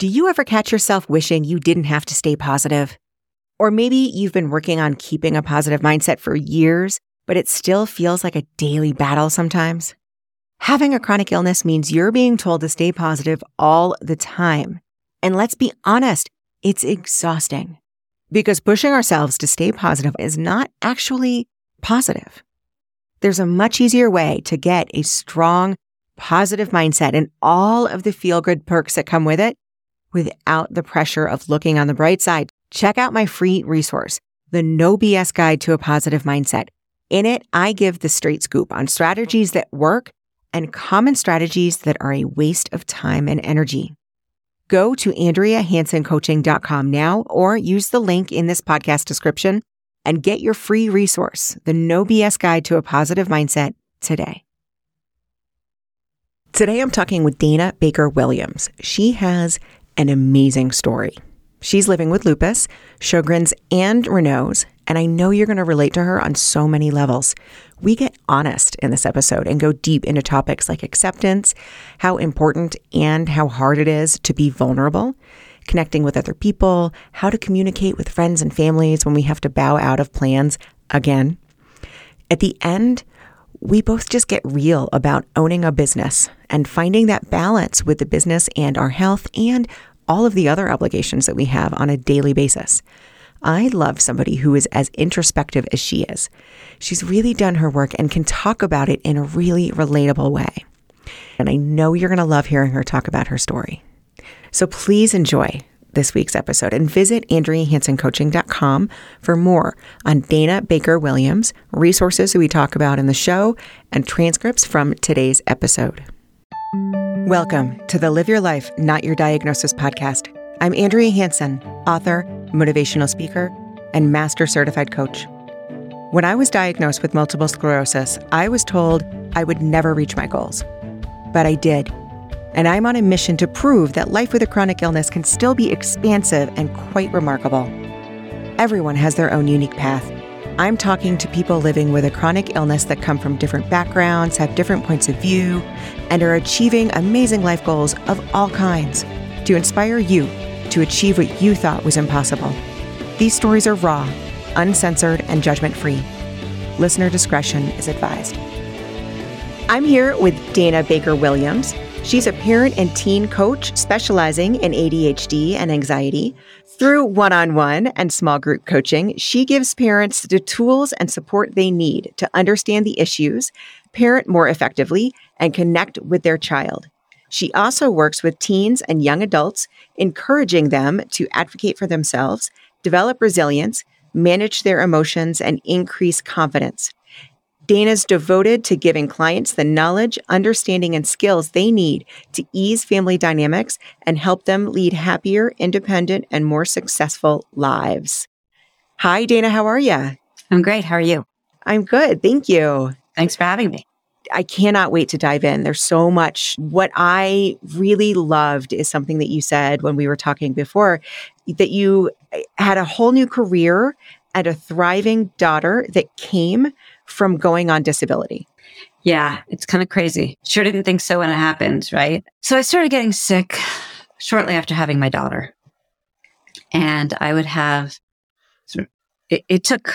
Do you ever catch yourself wishing you didn't have to stay positive? Or maybe you've been working on keeping a positive mindset for years, but it still feels like a daily battle sometimes? Having a chronic illness means you're being told to stay positive all the time. And let's be honest, it's exhausting because pushing ourselves to stay positive is not actually positive. There's a much easier way to get a strong, positive mindset and all of the feel good perks that come with it without the pressure of looking on the bright side. Check out my free resource, the No BS Guide to a Positive Mindset. In it, I give the straight scoop on strategies that work and common strategies that are a waste of time and energy. Go to AndreaHansonCoaching.com now or use the link in this podcast description and get your free resource, the No BS Guide to a Positive Mindset, today. Today, I'm talking with Dana Baker Williams. She has an amazing story. She's living with lupus, Sjogren's, and Raynaud's, and I know you're going to relate to her on so many levels. We get honest in this episode and go deep into topics like acceptance, how important and how hard it is to be vulnerable, connecting with other people, how to communicate with friends and families when we have to bow out of plans again. At the end, we both just get real about owning a business and finding that balance with the business and our health and all of the other obligations that we have on a daily basis. I love somebody who is as introspective as she is. She's really done her work and can talk about it in a really relatable way. And I know you're going to love hearing her talk about her story. So please enjoy this week's episode and visit AndreaHansonCoaching.com for more on Dana Baker Williams, resources we talk about in the show, and transcripts from today's episode. Welcome to the Live Your Life, Not Your Diagnosis podcast. I'm Andrea Hanson, author, motivational speaker, and master certified coach. When I was diagnosed with multiple sclerosis, I was told I would never reach my goals. But I did. And I'm on a mission to prove that life with a chronic illness can still be expansive and quite remarkable. Everyone has their own unique path. I'm talking to people living with a chronic illness that come from different backgrounds, have different points of view, and are achieving amazing life goals of all kinds to inspire you to achieve what you thought was impossible. These stories are raw, uncensored, and judgment free. Listener discretion is advised. I'm here with Dana Baker Williams. She's a parent and teen coach specializing in ADHD and anxiety. Through one on one and small group coaching, she gives parents the tools and support they need to understand the issues, parent more effectively, and connect with their child. She also works with teens and young adults, encouraging them to advocate for themselves, develop resilience, manage their emotions, and increase confidence. Dana's devoted to giving clients the knowledge, understanding, and skills they need to ease family dynamics and help them lead happier, independent, and more successful lives. Hi, Dana. How are you? I'm great. How are you? I'm good. Thank you. Thanks for having me. I cannot wait to dive in. There's so much. What I really loved is something that you said when we were talking before that you eh, had a whole new career and a thriving daughter that came from going on disability. Yeah, it's kind of crazy. Sure didn't think so when it happened, right? So I started getting sick shortly after having my daughter. And I would have, it, it took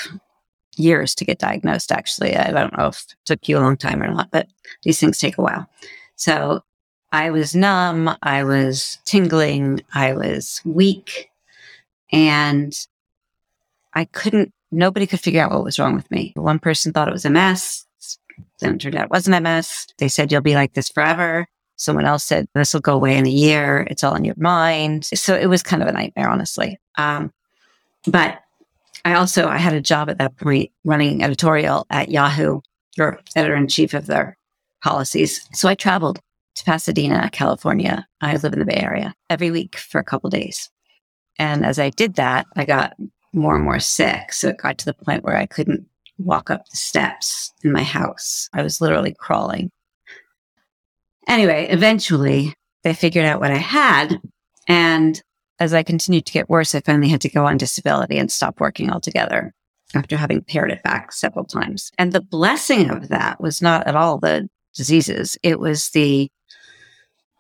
years to get diagnosed, actually. I don't know if it took you a long time or not, but these things take a while. So I was numb, I was tingling, I was weak, and I couldn't, nobody could figure out what was wrong with me. One person thought it was MS. Then it turned out it wasn't MS. They said, you'll be like this forever. Someone else said, this will go away in a year. It's all in your mind. So it was kind of a nightmare, honestly. Um, but I also I had a job at that point running editorial at Yahoo, or editor in chief of their policies. So I traveled to Pasadena, California. I live in the Bay Area every week for a couple days. And as I did that, I got more and more sick. So it got to the point where I couldn't walk up the steps in my house. I was literally crawling. Anyway, eventually they figured out what I had and as I continued to get worse, I finally had to go on disability and stop working altogether after having pared it back several times. And the blessing of that was not at all the diseases. It was the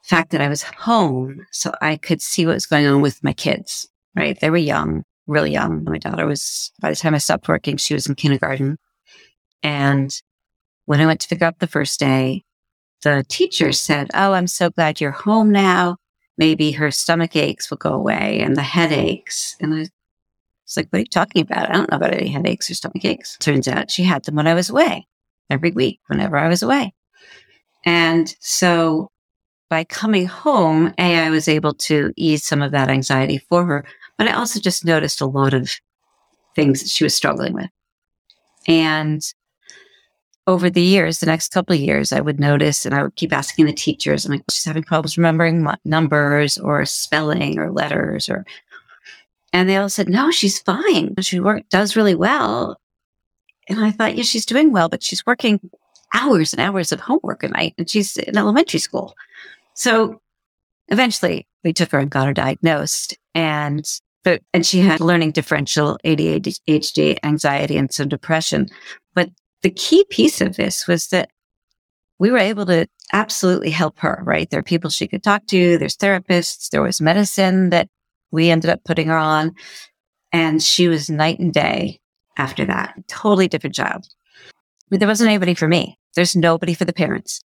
fact that I was home so I could see what was going on with my kids, right? They were young, really young. Mm-hmm. My daughter was, by the time I stopped working, she was in kindergarten. And when I went to pick up the first day, the teacher said, Oh, I'm so glad you're home now. Maybe her stomach aches will go away and the headaches. And I was like, What are you talking about? I don't know about any headaches or stomach aches. Turns out she had them when I was away every week, whenever I was away. And so by coming home, A, I was able to ease some of that anxiety for her, but I also just noticed a lot of things that she was struggling with. And over the years, the next couple of years, I would notice and I would keep asking the teachers, I'm like, she's having problems remembering numbers or spelling or letters or, and they all said, no, she's fine. She work, does really well. And I thought, yeah, she's doing well, but she's working hours and hours of homework a night and she's in elementary school. So eventually we took her and got her diagnosed and but and she had learning differential ADHD, anxiety, and some depression. But the key piece of this was that we were able to absolutely help her, right? There are people she could talk to, there's therapists, there was medicine that we ended up putting her on. And she was night and day after that. Totally different child. But there wasn't anybody for me. There's nobody for the parents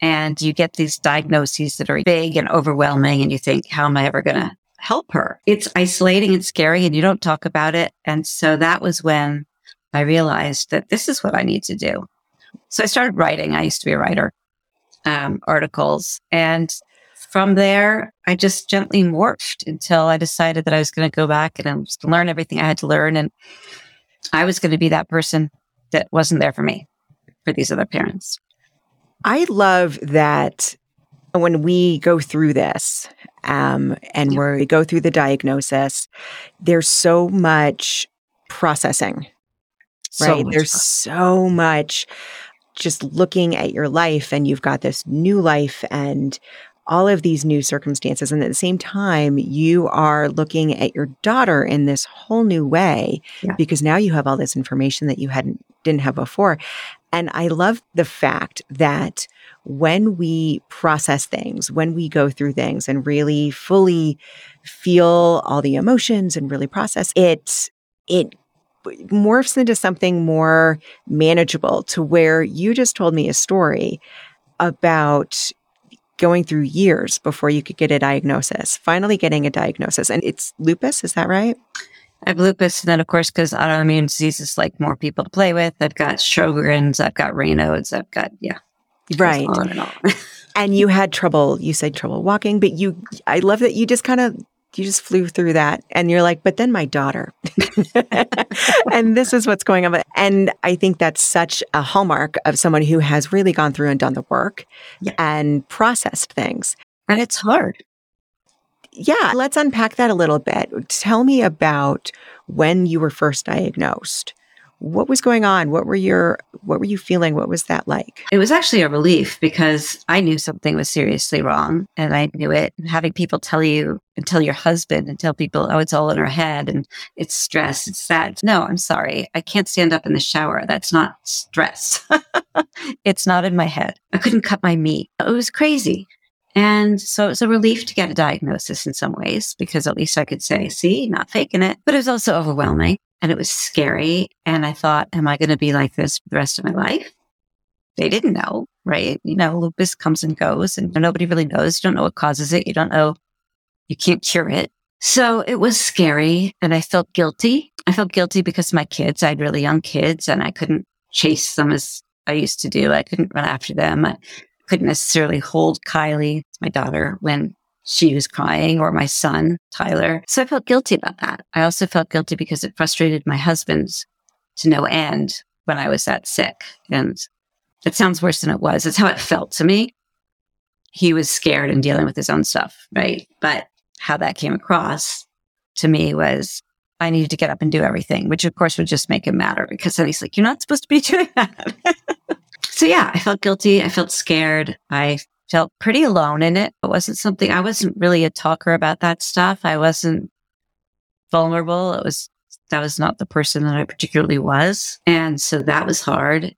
and you get these diagnoses that are big and overwhelming and you think, how am I ever going to help her? It's isolating and scary and you don't talk about it. And so that was when I realized that this is what I need to do. So I started writing. I used to be a writer, um, articles. And from there, I just gently morphed until I decided that I was going to go back and I was to learn everything I had to learn. And I was going to be that person that wasn't there for me, for these other parents. I love that when we go through this um, and yeah. we go through the diagnosis, there's so much processing, so right? Much there's so much just looking at your life, and you've got this new life and all of these new circumstances. And at the same time, you are looking at your daughter in this whole new way yeah. because now you have all this information that you hadn't didn't have before. And I love the fact that when we process things, when we go through things and really fully feel all the emotions and really process it, it morphs into something more manageable to where you just told me a story about going through years before you could get a diagnosis, finally getting a diagnosis. And it's lupus, is that right? I have lupus, and then of course, because autoimmune diseases like more people to play with. I've got Sjogren's, I've got Raynaud's, I've got yeah, right. On and, all. and you had trouble. You said trouble walking, but you. I love that you just kind of you just flew through that, and you're like, but then my daughter, and this is what's going on. And I think that's such a hallmark of someone who has really gone through and done the work yeah. and processed things. And it's hard yeah, let's unpack that a little bit. Tell me about when you were first diagnosed. What was going on? What were your what were you feeling? What was that like? It was actually a relief because I knew something was seriously wrong and I knew it. having people tell you and tell your husband and tell people, oh, it's all in her head and it's stress, it's that. No, I'm sorry. I can't stand up in the shower. That's not stress. it's not in my head. I couldn't cut my meat. It was crazy. And so it was a relief to get a diagnosis in some ways because at least I could say, see, not faking it. But it was also overwhelming and it was scary. And I thought, am I going to be like this for the rest of my life? They didn't know, right? You know, lupus comes and goes and nobody really knows. You don't know what causes it. You don't know, you can't cure it. So it was scary and I felt guilty. I felt guilty because my kids, I had really young kids and I couldn't chase them as I used to do. I couldn't run after them. I, couldn't necessarily hold Kylie, my daughter, when she was crying or my son, Tyler. So I felt guilty about that. I also felt guilty because it frustrated my husband to no end when I was that sick. And it sounds worse than it was. It's how it felt to me. He was scared and dealing with his own stuff, right? But how that came across to me was I needed to get up and do everything, which of course would just make him madder because then he's like, you're not supposed to be doing that. so yeah, I felt guilty. I felt scared. I felt pretty alone in it. It wasn't something I wasn't really a talker about that stuff. I wasn't vulnerable. It was that was not the person that I particularly was. And so that was hard.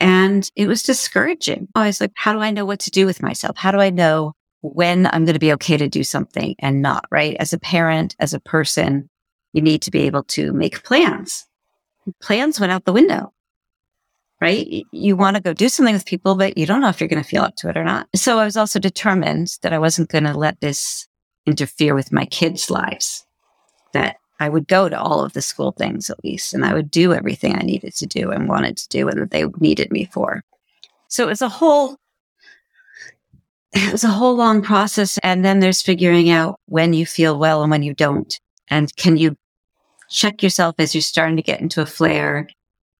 And it was discouraging. I was like, how do I know what to do with myself? How do I know when I'm going to be okay to do something and not, right? As a parent, as a person, you need to be able to make plans. Plans went out the window, right? You want to go do something with people, but you don't know if you're going to feel up to it or not. So I was also determined that I wasn't going to let this interfere with my kids' lives, that I would go to all of the school things at least, and I would do everything I needed to do and wanted to do and that they needed me for. So it was a whole it was a whole long process. And then there's figuring out when you feel well and when you don't. And can you check yourself as you're starting to get into a flare,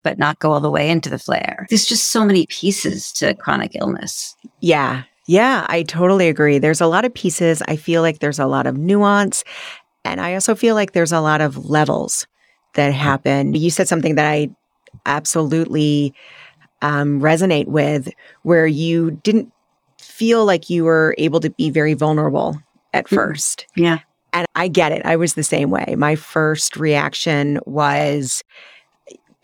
but not go all the way into the flare? There's just so many pieces to chronic illness. Yeah. Yeah, I totally agree. There's a lot of pieces. I feel like there's a lot of nuance. And I also feel like there's a lot of levels that happen. You said something that I absolutely um, resonate with, where you didn't feel like you were able to be very vulnerable at 1st Yeah. And I get it. I was the same way. My first reaction was,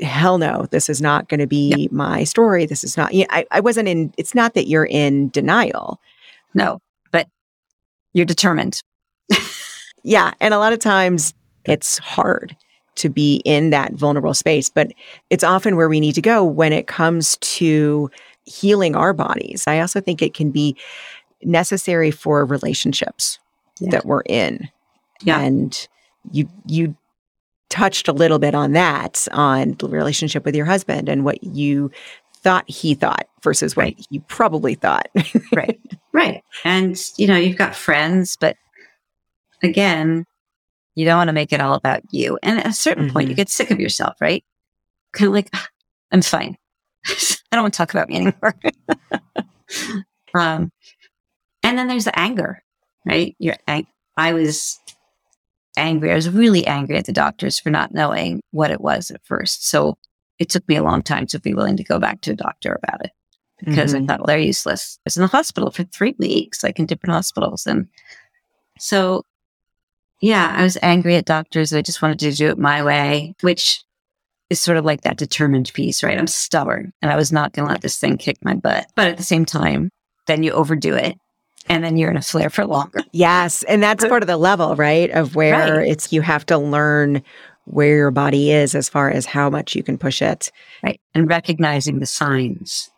hell no, this is not going to be yeah. my story. This is not, I, I wasn't in, it's not that you're in denial. No, but you're determined. yeah. And a lot of times it's hard to be in that vulnerable space, but it's often where we need to go when it comes to healing our bodies. I also think it can be necessary for relationships yeah. that we're in. Yeah. And you you touched a little bit on that on the relationship with your husband and what you thought he thought versus what right. you probably thought. right. Right. And you know, you've got friends, but again, you don't want to make it all about you. And at a certain mm-hmm. point you mm-hmm. get sick of yourself, right? Kind of like ah, I'm fine. I don't want to talk about me anymore. um, and then there's the anger, right? You're, I, I was angry. I was really angry at the doctors for not knowing what it was at first. So it took me a long time to be willing to go back to a doctor about it because mm-hmm. I thought, well, they're useless. I was in the hospital for three weeks, like in different hospitals. And so, yeah, I was angry at doctors. I just wanted to do it my way, which is sort of like that determined piece, right? I'm stubborn and I was not going to let this thing kick my butt. But at the same time, then you overdo it and then you're in a flare for longer. Yes. And that's part of the level, right? Of where right. it's you have to learn where your body is as far as how much you can push it. Right. And recognizing the signs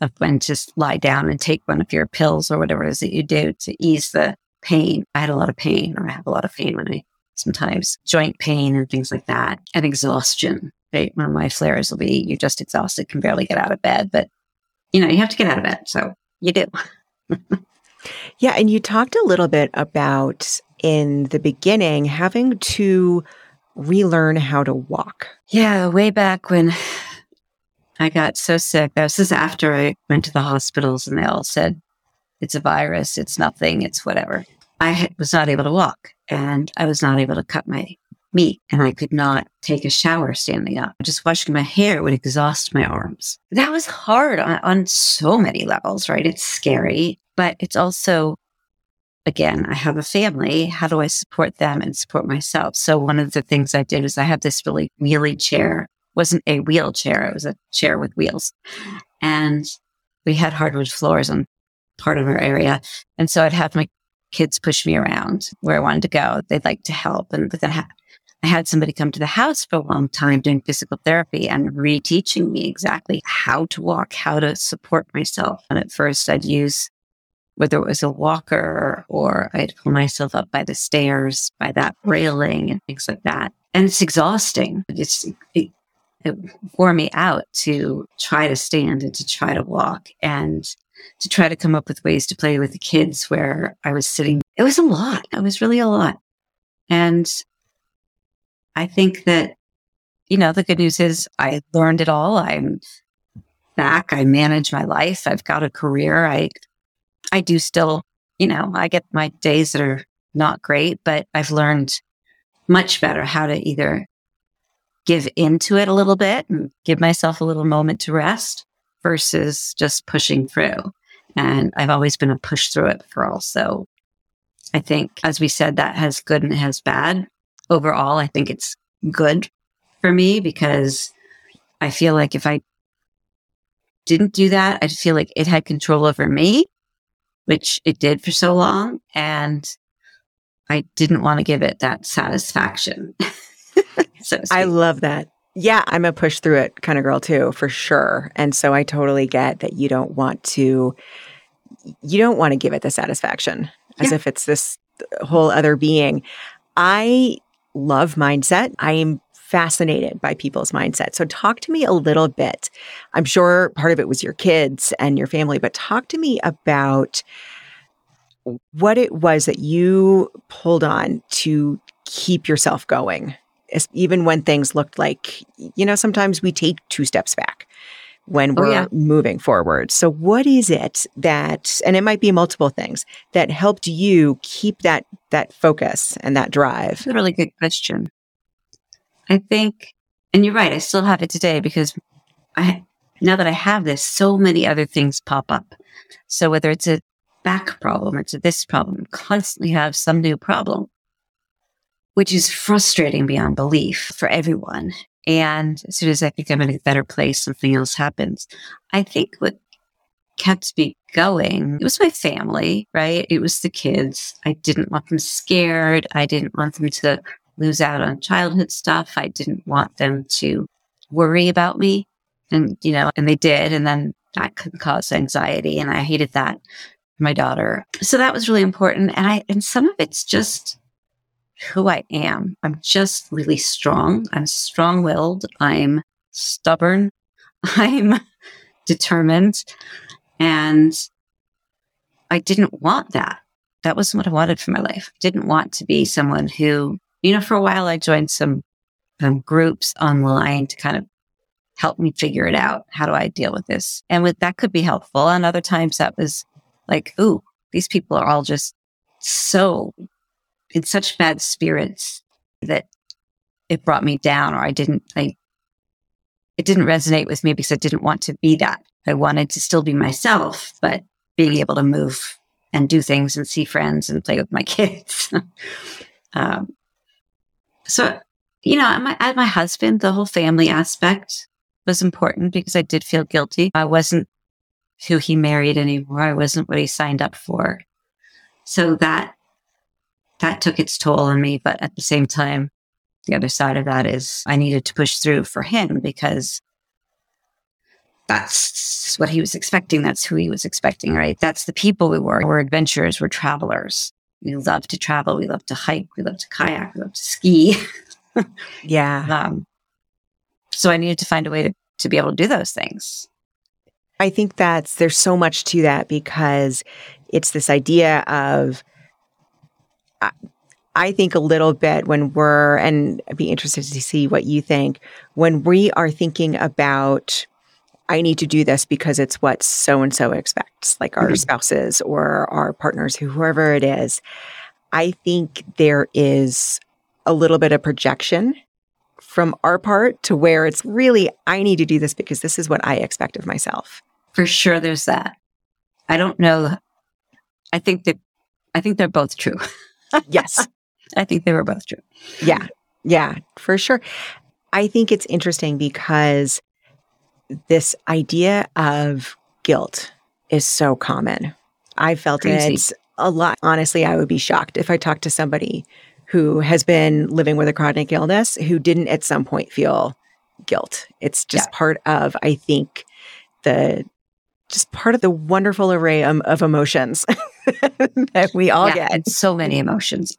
of when to lie down and take one of your pills or whatever it is that you do to ease the pain. I had a lot of pain, or I have a lot of pain when I sometimes joint pain and things like that, and exhaustion right? One of my flares will be you're just exhausted, can barely get out of bed, but you know, you have to get out of bed. So you do. yeah. And you talked a little bit about in the beginning having to relearn how to walk. Yeah. Way back when I got so sick, this is after I went to the hospitals and they all said, it's a virus, it's nothing, it's whatever. I was not able to walk and I was not able to cut my meat and I could not take a shower standing up. Just washing my hair would exhaust my arms. That was hard on, on so many levels, right? It's scary, but it's also, again, I have a family. How do I support them and support myself? So one of the things I did is I have this really wheelie chair. It wasn't a wheelchair. It was a chair with wheels. And we had hardwood floors on part of our area. And so I'd have my kids push me around where I wanted to go. They'd like to help. And but then I had somebody come to the house for a long time doing physical therapy and reteaching me exactly how to walk, how to support myself. And at first I'd use whether it was a walker or I'd pull myself up by the stairs, by that railing and things like that. And it's exhausting. It's, it, it wore me out to try to stand and to try to walk and to try to come up with ways to play with the kids where I was sitting. It was a lot. It was really a lot. And I think that, you know, the good news is I learned it all. I'm back. I manage my life. I've got a career. I, I do still, you know, I get my days that are not great, but I've learned much better how to either give into it a little bit and give myself a little moment to rest versus just pushing through. And I've always been a push through it girl. So I think, as we said, that has good and has bad overall, I think it's good for me because I feel like if I didn't do that, I'd feel like it had control over me which it did for so long. And I didn't want to give it that satisfaction. so I love that. Yeah, I'm a push through it kind of girl too, for sure. And so I totally get that you don't want to you don't want to give it the satisfaction as yeah. if it's this whole other being. I love mindset. I am fascinated by people's mindset. So talk to me a little bit. I'm sure part of it was your kids and your family, but talk to me about what it was that you pulled on to keep yourself going, even when things looked like, you know, sometimes we take two steps back when oh, we're oh, yeah. moving forward. So what is it that and it might be multiple things that helped you keep that that focus and that drive? That's a really good question. I think, and you're right, I still have it today because I, now that I have this, so many other things pop up. So whether it's a back problem or it's a this problem, constantly have some new problem, which is frustrating beyond belief for everyone. And as soon as I think I'm in a better place, something else happens. I think what kept me going, it was my family, right? It was the kids. I didn't want them scared. I didn't want them to lose out on childhood stuff. I didn't want them to worry about me. And, you know, and they did. And then that could cause anxiety. And I hated that for my daughter. So that was really important. And I, and some of it's just who I am. I'm just really strong. I'm strong willed. I'm stubborn. I'm determined. And I didn't want that. That wasn't what I wanted for my life. I didn't want to be someone who you know, for a while I joined some um, groups online to kind of help me figure it out. How do I deal with this? And with that could be helpful. And other times that was like, ooh, these people are all just so in such bad spirits that it brought me down or I didn't, I, it didn't resonate with me because I didn't want to be that. I wanted to still be myself, but being able to move and do things and see friends and play with my kids. um, so, you know, my, my husband, the whole family aspect was important because I did feel guilty. I wasn't who he married anymore. I wasn't what he signed up for. So that, that took its toll on me. But at the same time, the other side of that is I needed to push through for him because that's what he was expecting. That's who he was expecting, right? That's the people we were. We're adventurers. We're travelers. We love to travel. We love to hike. We love to kayak. We love to ski. yeah. Um, so I needed to find a way to, to be able to do those things. I think that's, there's so much to that because it's this idea of, I, I think a little bit when we're, and I'd be interested to see what you think, when we are thinking about I need to do this because it's what so and so expects, like our mm-hmm. spouses or our partners, whoever it is. I think there is a little bit of projection from our part to where it's really, I need to do this because this is what I expect of myself. For sure, there's that. I don't know. I think that, I think they're both true. yes. I think they were both true. Yeah. Yeah, for sure. I think it's interesting because this idea of guilt is so common. I felt Crazy. it a lot. Honestly, I would be shocked if I talked to somebody who has been living with a chronic illness who didn't at some point feel guilt. It's just yeah. part of, I think, the just part of the wonderful array of, of emotions that we all yeah, get. so many emotions.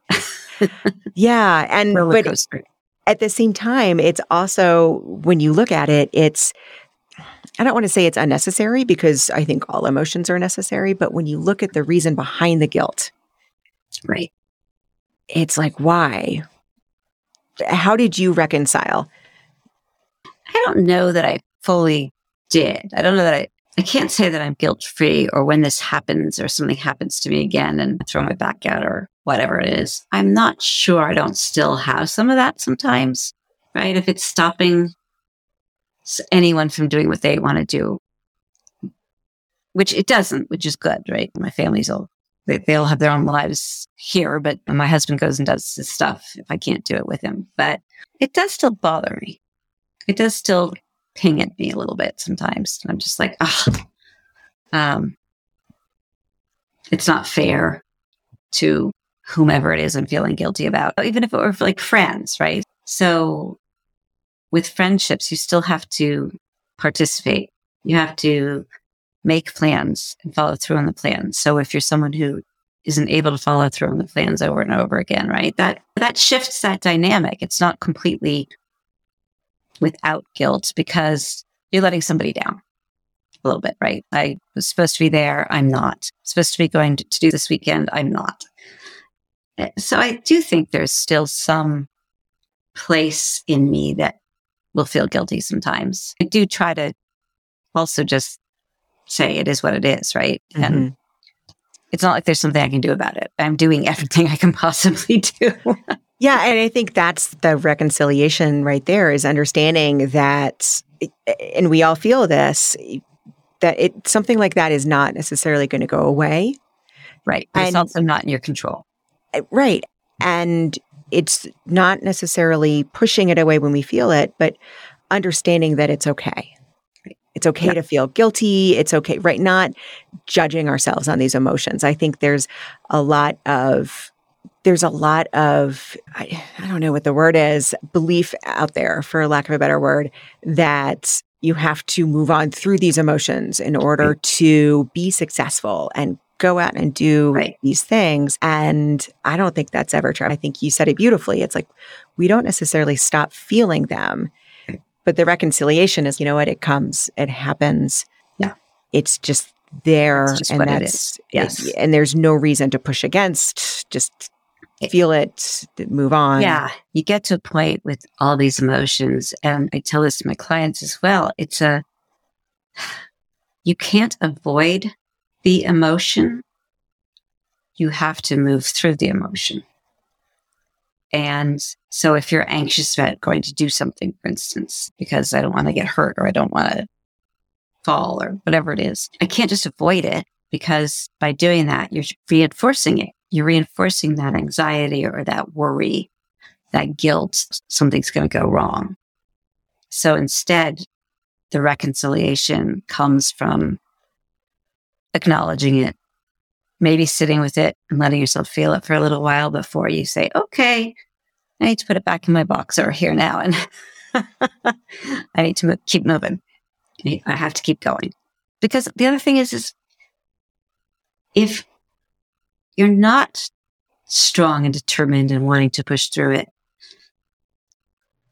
yeah, and but at the same time, it's also when you look at it, it's I don't want to say it's unnecessary because I think all emotions are necessary, but when you look at the reason behind the guilt, right? It's like, why? How did you reconcile? I don't know that I fully did. I don't know that I, I can't say that I'm guilt free or when this happens or something happens to me again and I throw my back out or whatever it is. I'm not sure I don't still have some of that sometimes, right? If it's stopping anyone from doing what they want to do, which it doesn't, which is good, right? My family's all, they, they all have their own lives here, but my husband goes and does his stuff if I can't do it with him. But it does still bother me. It does still ping at me a little bit sometimes. I'm just like, ah, um, it's not fair to whomever it is I'm feeling guilty about, even if it were like friends, right? So with friendships, you still have to participate. You have to make plans and follow through on the plans. So if you're someone who isn't able to follow through on the plans over and over again, right? That that shifts that dynamic. It's not completely without guilt because you're letting somebody down a little bit, right? I was supposed to be there. I'm not. Supposed to be going to, to do this weekend. I'm not. Eh, so I do think there's still some place in me that will feel guilty sometimes. I do try to also just say it is what it is, right? Mm-hmm. And it's not like there's something I can do about it. I'm doing everything I can possibly do. yeah. And I think that's the reconciliation right there is understanding that, and we all feel this, that it something like that is not necessarily going to go away. Right. But and, it's also not in your control. Right. And it's not necessarily pushing it away when we feel it, but understanding that it's okay. It's okay yeah. to feel guilty. It's okay, right? Not judging ourselves on these emotions. I think there's a lot of there's a lot of I, I don't know what the word is belief out there for lack of a better word that you have to move on through these emotions in order to be successful and go out and do right. these things. And I don't think that's ever true. I think you said it beautifully. It's like we don't necessarily stop feeling them, but the reconciliation is, you know what, it comes, it happens. Yeah. It's just there. Just and that's, yes. It, and there's no reason to push against, just feel it, move on. Yeah. You get to a point with all these emotions. And I tell this to my clients as well. It's a, you can't avoid the emotion, you have to move through the emotion. And so if you're anxious about going to do something, for instance, because I don't want to get hurt or I don't want to fall or whatever it is, I can't just avoid it because by doing that, you're reinforcing it. You're reinforcing that anxiety or that worry, that guilt, something's going to go wrong. So instead, the reconciliation comes from acknowledging it, maybe sitting with it and letting yourself feel it for a little while before you say, okay, I need to put it back in my box over here now. And I need to mo- keep moving. I have to keep going. Because the other thing is, is if you're not strong and determined and wanting to push through it,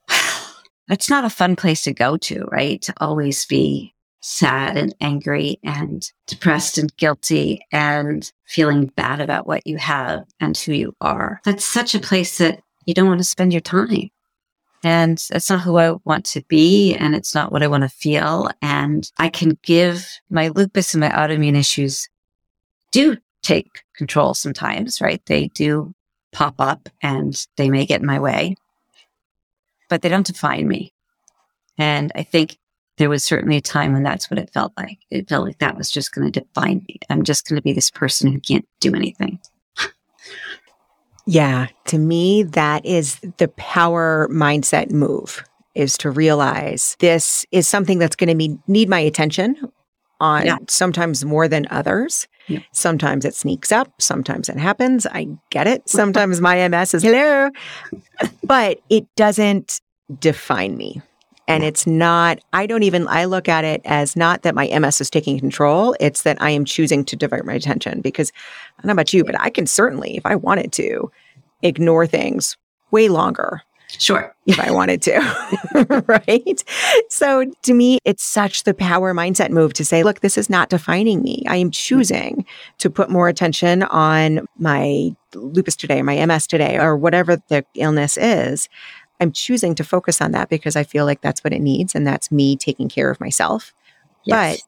that's not a fun place to go to, right? To always be sad and angry and depressed and guilty and feeling bad about what you have and who you are. That's such a place that you don't want to spend your time. And that's not who I want to be. And it's not what I want to feel. And I can give my lupus and my autoimmune issues do take control sometimes, right? They do pop up and they may get in my way, but they don't define me. And I think there was certainly a time when that's what it felt like. It felt like that was just going to define me. I'm just going to be this person who can't do anything. yeah. To me, that is the power mindset move is to realize this is something that's going to need my attention on yeah. sometimes more than others. Yeah. Sometimes it sneaks up, sometimes it happens. I get it. Sometimes my MS is hello, but it doesn't define me. And it's not, I don't even, I look at it as not that my MS is taking control. It's that I am choosing to divert my attention because I don't know about you, but I can certainly, if I wanted to, ignore things way longer. Sure. If I wanted to. right. So to me, it's such the power mindset move to say, look, this is not defining me. I am choosing to put more attention on my lupus today, my MS today, or whatever the illness is. I'm choosing to focus on that because I feel like that's what it needs and that's me taking care of myself. Yes. But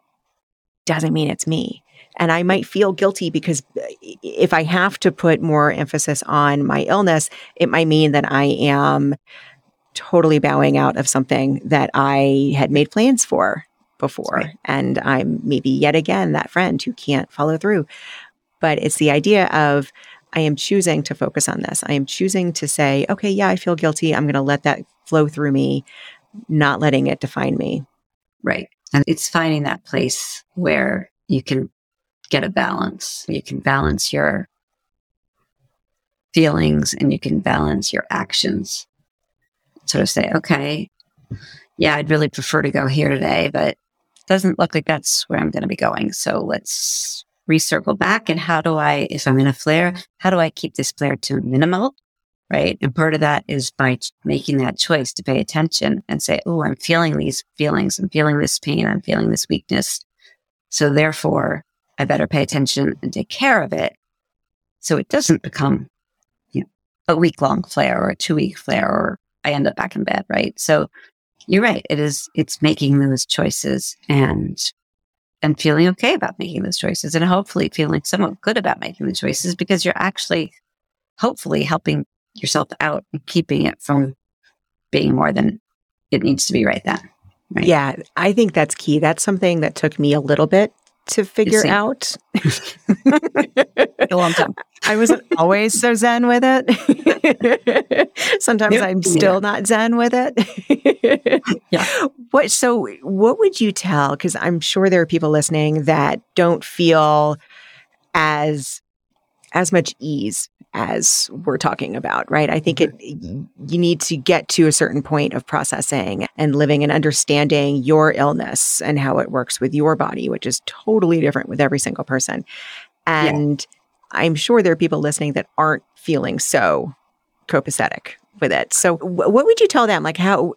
doesn't mean it's me. And I might feel guilty because uh, if I have to put more emphasis on my illness, it might mean that I am totally bowing out of something that I had made plans for before. Right. And I'm maybe yet again that friend who can't follow through. But it's the idea of I am choosing to focus on this. I am choosing to say, okay, yeah, I feel guilty. I'm going to let that flow through me, not letting it define me. Right. And it's finding that place where you can get a balance. You can balance your feelings and you can balance your actions. Sort of say, okay, yeah, I'd really prefer to go here today, but doesn't look like that's where I'm going to be going. So let's recircle back. And how do I, if I'm in a flare, how do I keep this flare to minimal? Right. And part of that is by making that choice to pay attention and say, Oh, I'm feeling these feelings. I'm feeling this pain. I'm feeling this weakness. So therefore I better pay attention and take care of it. So it doesn't become you know, a week long flare or a two week flare or I end up back in bed. Right. So you're right. It is, it's making those choices and and feeling okay about making those choices and hopefully feeling somewhat good about making the choices because you're actually hopefully helping yourself out and keeping it from being more than it needs to be right then. Right? Yeah, I think that's key. That's something that took me a little bit to figure out. a long time. I wasn't always so zen with it. Sometimes yep. I'm still yeah. not zen with it. yeah. What so what would you tell cuz I'm sure there are people listening that don't feel as as much ease as we're talking about, right? I think it mm-hmm. Mm-hmm. you need to get to a certain point of processing and living and understanding your illness and how it works with your body, which is totally different with every single person. And yeah. I'm sure there are people listening that aren't feeling so copacetic with it. So what would you tell them like how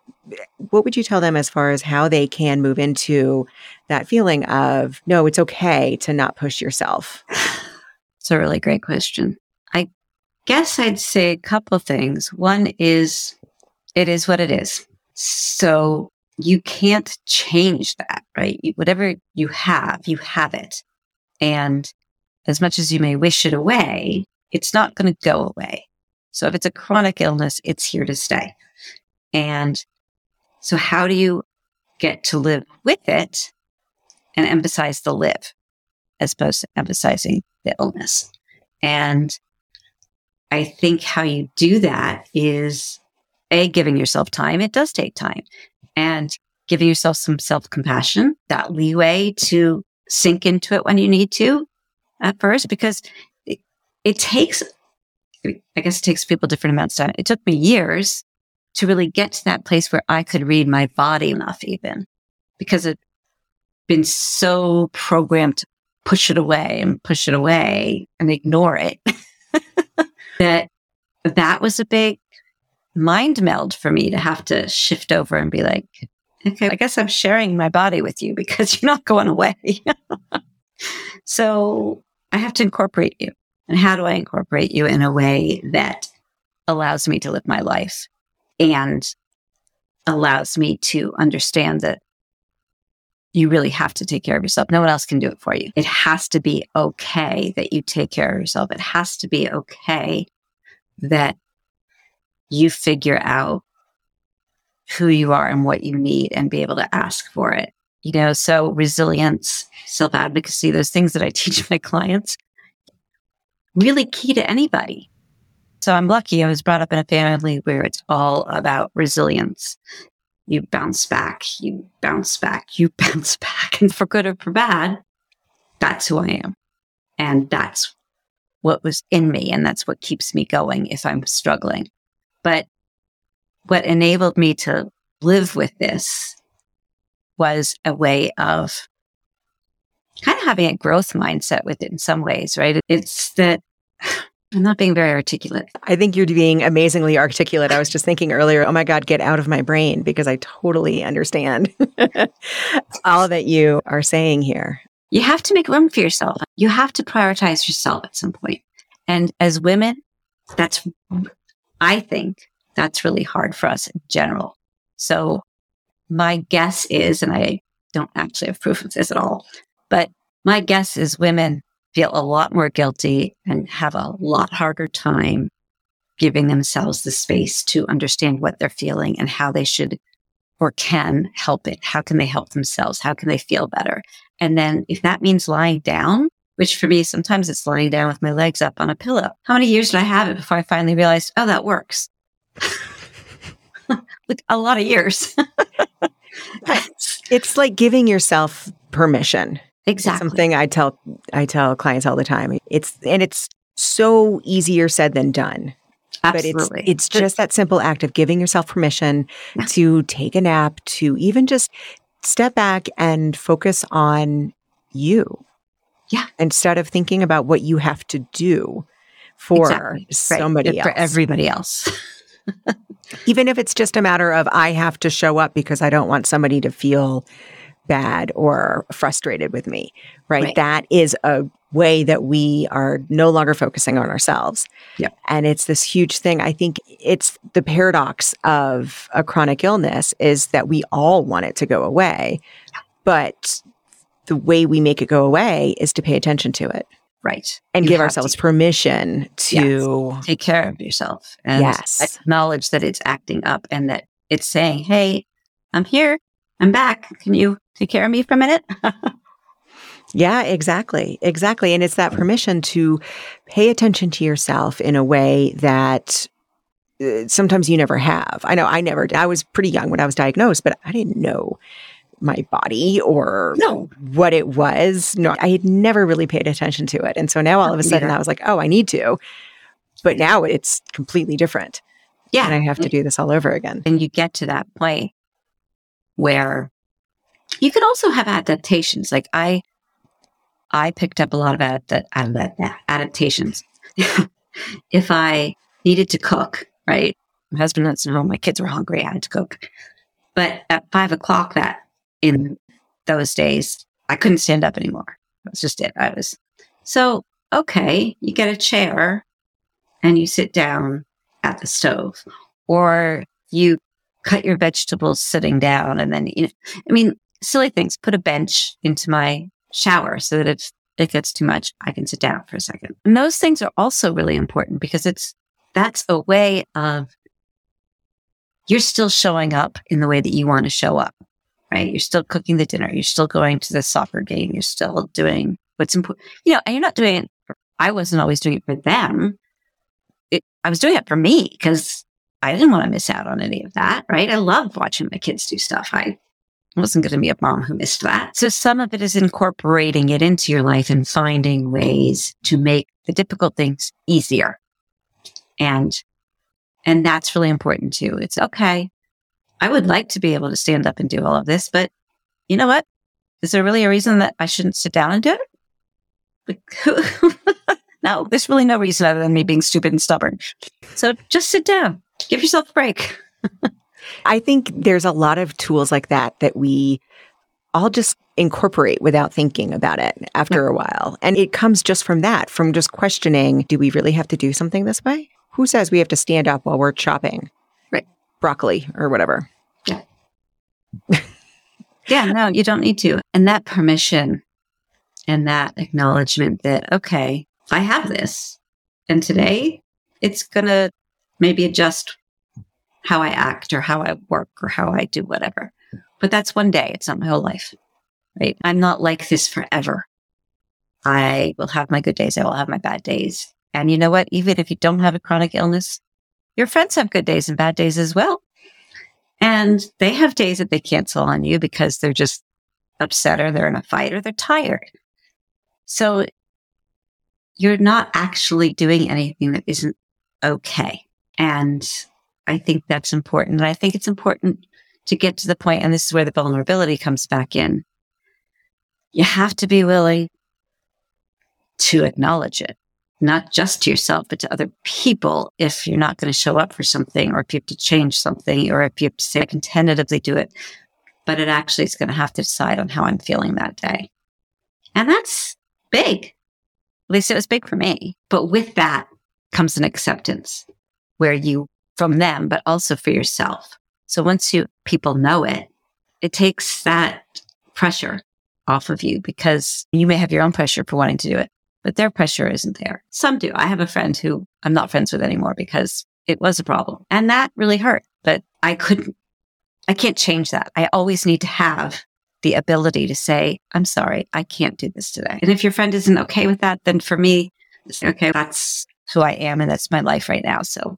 what would you tell them as far as how they can move into that feeling of no, it's okay to not push yourself? It's a really great question. I guess I'd say a couple things. One is it is what it is. So you can't change that, right? Whatever you have, you have it. And as much as you may wish it away, it's not going to go away. So if it's a chronic illness, it's here to stay. And so how do you get to live with it and emphasize the live as opposed to emphasizing the illness. And I think how you do that is a giving yourself time. It does take time and giving yourself some self compassion, that leeway to sink into it when you need to at first, because it, it takes, I guess it takes people different amounts of time. It took me years to really get to that place where I could read my body enough even because it been so programmed to push it away and push it away and ignore it. that that was a big mind meld for me to have to shift over and be like, okay, I guess I'm sharing my body with you because you're not going away. so I have to incorporate you. And how do I incorporate you in a way that allows me to live my life and allows me to understand that you really have to take care of yourself. No one else can do it for you. It has to be okay that you take care of yourself. It has to be okay that you figure out who you are and what you need and be able to ask for it. You know, so resilience, self advocacy, those things that I teach my clients, really key to anybody. So I'm lucky I was brought up in a family where it's all about resilience you bounce back, you bounce back, you bounce back. And for good or for bad, that's who I am. And that's what was in me. And that's what keeps me going if I'm struggling. But what enabled me to live with this was a way of kind of having a growth mindset with it in some ways, right? It's that I'm not being very articulate. I think you're being amazingly articulate. I was just thinking earlier, oh my God, get out of my brain because I totally understand all that you are saying here. You have to make room for yourself. You have to prioritize yourself at some point. And as women, that's, I think that's really hard for us in general. So my guess is, and I don't actually have proof of this at all, but my guess is women feel a lot more guilty and have a lot harder time giving themselves the space to understand what they're feeling and how they should or can help it. How can they help themselves? How can they feel better? And then if that means lying down, which for me, sometimes it's lying down with my legs up on a pillow. How many years did I have it before I finally realized, oh, that works? like a lot of years. it's like giving yourself permission Exactly. Something I tell I tell clients all the time. It's and it's so easier said than done. Absolutely. But it's it's just that simple act of giving yourself permission Yeah. to take a nap, to even just step back and focus on you. Yeah. Instead of thinking about what you have to do for Exactly. Right. somebody For everybody else. even if it's just a matter of I have to show up because I don't want somebody to feel bad or frustrated with me, right? Right. That is a way that we are no longer focusing on ourselves. Yep. And it's this huge thing. I think it's the paradox of a chronic illness is that we all want it to go away, but the way we make it go away is to pay attention to it right. and You give ourselves to permission to take care of yourself and Yes. acknowledge that it's acting up and that it's saying, Hey, I'm here. I'm back. Can you take care of me for a minute? Yeah, exactly. Exactly. And it's that permission to pay attention to yourself in a way that uh, sometimes you never have. I know I never, I was pretty young when I was diagnosed, but I didn't know my body or no. what it was. No, I had never really paid attention to it. And so now all of a sudden neither. I was like, oh, I need to. But now it's completely different. Yeah. And I have to do this all over again. and you get to that point where you could also have adaptations. Like I, I picked up a lot of adapt- uh, adapt- adaptations. if I needed to cook, right? My husband to know my kids were hungry. I had to cook. But at five o'clock that in those days, I couldn't stand up anymore. That's just it. I was so okay. You get a chair and you sit down at the stove, or you cut your vegetables sitting down, and then you know, I mean, silly things. Put a bench into my shower so that if it gets too much, I can sit down for a second. And those things are also really important because it's that's a way of you're still showing up in the way that you want to show up, right? You're still cooking the dinner. You're still going to the soccer game. You're still doing what's important. You know, and you're not doing it. For, I wasn't always doing it for them. It, I was doing it for me because I didn't want to miss out on any of that, right? I love watching my kids do stuff. I wasn't going to be a mom who missed that. So some of it is incorporating it into your life and finding ways to make the difficult things easier. And and that's really important too. It's okay. I would like to be able to stand up and do all of this, but you know what? Is there really a reason that I shouldn't sit down and do it? No, there's really no reason other than me being stupid and stubborn. So just sit down. Give yourself a break. I think there's a lot of tools like that that we all just incorporate without thinking about it after a while. And it comes just from that, from just questioning do we really have to do something this way? Who says we have to stand up while we're chopping? Broccoli or whatever. Yeah. yeah, no, you don't need to. And that permission and that acknowledgement that, okay, I have this. And today it's going to maybe adjust how I act or how I work or how I do whatever. But that's one day. It's not my whole life, right? I'm not like this forever. I will have my good days. I will have my bad days. And you know what? Even if you don't have a chronic illness, your friends have good days and bad days as well. And they have days that they cancel on you because they're just upset or they're in a fight or they're tired. So you're not actually doing anything that isn't okay. And I think that's important. And I think it's important to get to the point, and this is where the vulnerability comes back in. You have to be willing to acknowledge it, not just to yourself, but to other people if you're not going to show up for something or if you have to change something or if you have to say, I can tentatively do it, but it actually is going to have to decide on how I'm feeling that day. And that's big. At least it was big for me. But with that comes an acceptance where you, from them, but also for yourself. So once you, people know it, it takes that pressure off of you because you may have your own pressure for wanting to do it, but their pressure isn't there. Some do. I have a friend who I'm not friends with anymore because it was a problem and that really hurt, but I couldn't, I can't change that. I always need to have the ability to say, I'm sorry, I can't do this today. And if your friend isn't okay with that, then for me, okay, that's who I am and that's my life right now. So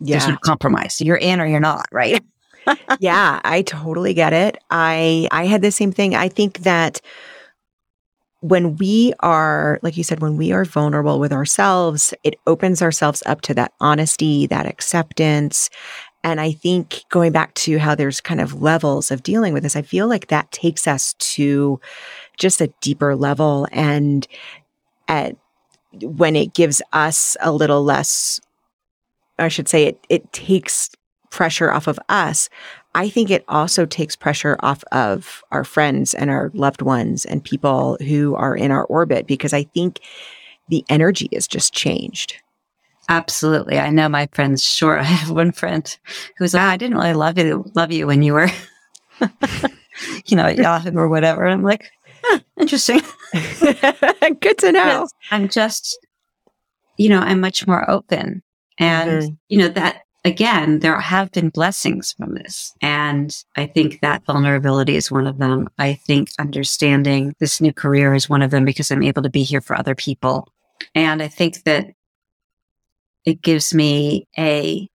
there's Yeah. no compromise. You're in or you're not, right? yeah, I totally get it. I I had the same thing. I think that when we are, like you said, when we are vulnerable with ourselves, it opens ourselves up to that honesty, that acceptance. And I think going back to how there's kind of levels of dealing with this, I feel like that takes us to just a deeper level. And at, when it gives us a little less, I should say, it, it takes pressure off of us I think it also takes pressure off of our friends and our loved ones and people who are in our orbit because I think the energy has just changed. Absolutely. I know my friends. Sure. I have one friend who's like, I didn't really love you, love you when you were, you know, at Yahoo or whatever. And I'm like, huh, interesting. Good to know. I'm just, you know, I'm much more open. And, mm-hmm. you know, that again, there have been blessings from this. And I think that vulnerability is one of them. I think understanding this new career is one of them because I'm able to be here for other people. And I think that it gives me a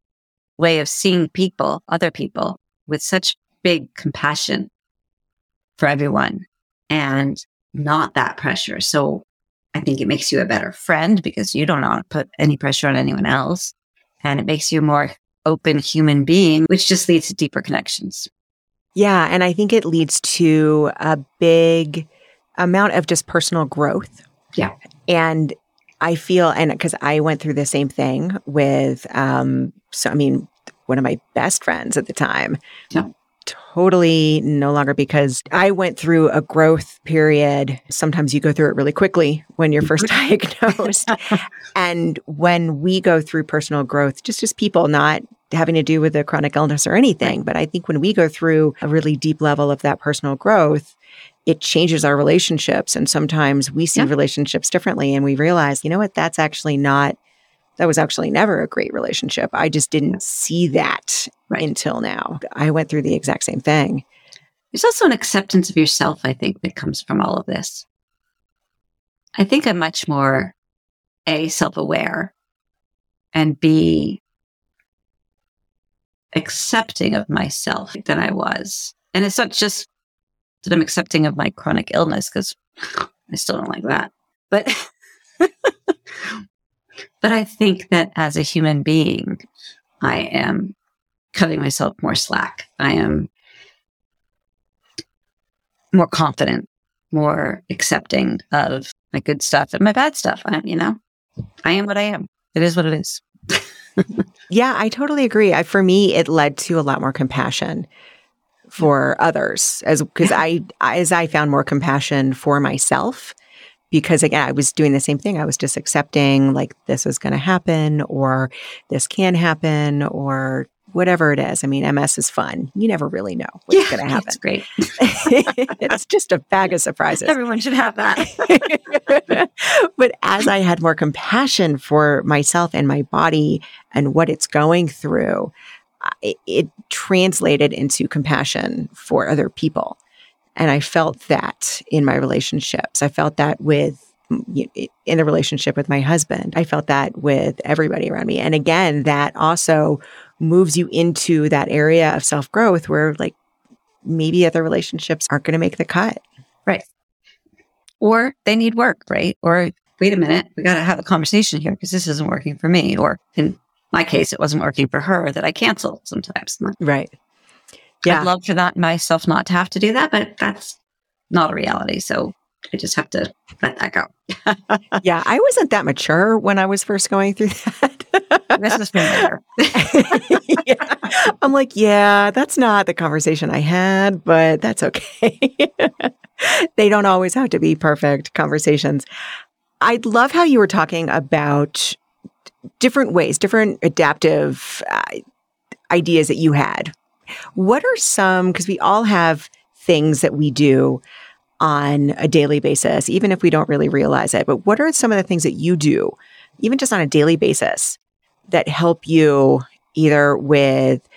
way of seeing people, other people with such big compassion for everyone and not that pressure. So I think it makes you a better friend because you don't put any pressure on anyone else and it makes you a more open human being, which just leads to deeper connections. Yeah. And I think it leads to a big amount of just personal growth. Yeah. And I feel, and because I went through the same thing with, um, so I mean, one of my best friends at the time. Yeah totally no longer because I went through a growth period. Sometimes you go through it really quickly when you're first mm-hmm. diagnosed. and when we go through personal growth, just as people, not having to do with a chronic illness or anything, but I think when we go through a really deep level of that personal growth, it changes our relationships. And sometimes we see yeah. relationships differently and we realize, you know what, that's actually not that was actually never a great relationship. I just didn't see that right. until now. I went through the exact same thing. There's also an acceptance of yourself, I think, that comes from all of this. I think I'm much more A, self aware, and B, accepting of myself than I was. And it's not just that I'm accepting of my chronic illness, because I still don't like that. But but I think that as a human being, I am cutting myself more slack. I am more confident, more accepting of my good stuff and my bad stuff. I'm, you know, I am what I am. It is what it is. yeah, I totally agree. I, for me, it led to a lot more compassion for others as because I as I found more compassion for myself because again, I was doing the same thing. I was just accepting like this is going to happen or this can happen or whatever it is. I mean, MS is fun. You never really know what's yeah, going to happen. It's great. it's just a bag of surprises. Everyone should have that. but as I had more compassion for myself and my body and what it's going through, it, it translated into compassion for other people. And I felt that in my relationships. I felt that with in the relationship with my husband. I felt that with everybody around me. And again, that also moves you into that area of self growth where like maybe other relationships aren't going to make the cut. Right. Or they need work, right? Or wait a minute, we got to have a conversation here because this isn't working for me. Or in my case, it wasn't working for her that I canceled sometimes. Right. Yeah. I'd love for that myself not to have to do that, but that's not a reality. So I just have to let that go. yeah, I wasn't that mature when I was first going through that. this been yeah. I'm like, yeah, that's not the conversation I had, but that's okay. they don't always have to be perfect conversations. I love how you were talking about different ways, different adaptive uh, ideas that you had what are some, because we all have things that we do on a daily basis, even if we don't really realize it, but what are some of the things that you do, even just on a daily basis, that help you either with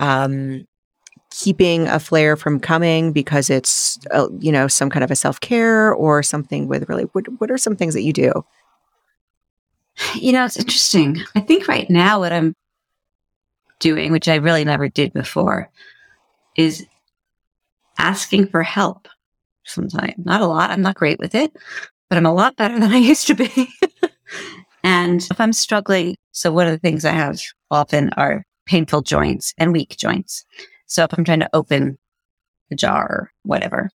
um, keeping a flare from coming because it's uh, you know some kind of a self-care or something with really what, what are some things that you do? You know it's interesting. I think right now what i'm doing, which I really never did before, is asking for help. sometimes. Not a lot. I'm not great with it, but I'm a lot better than I used to be. and if I'm struggling, so one of the things I have often are painful joints and weak joints. So if I'm trying to open a jar or whatever,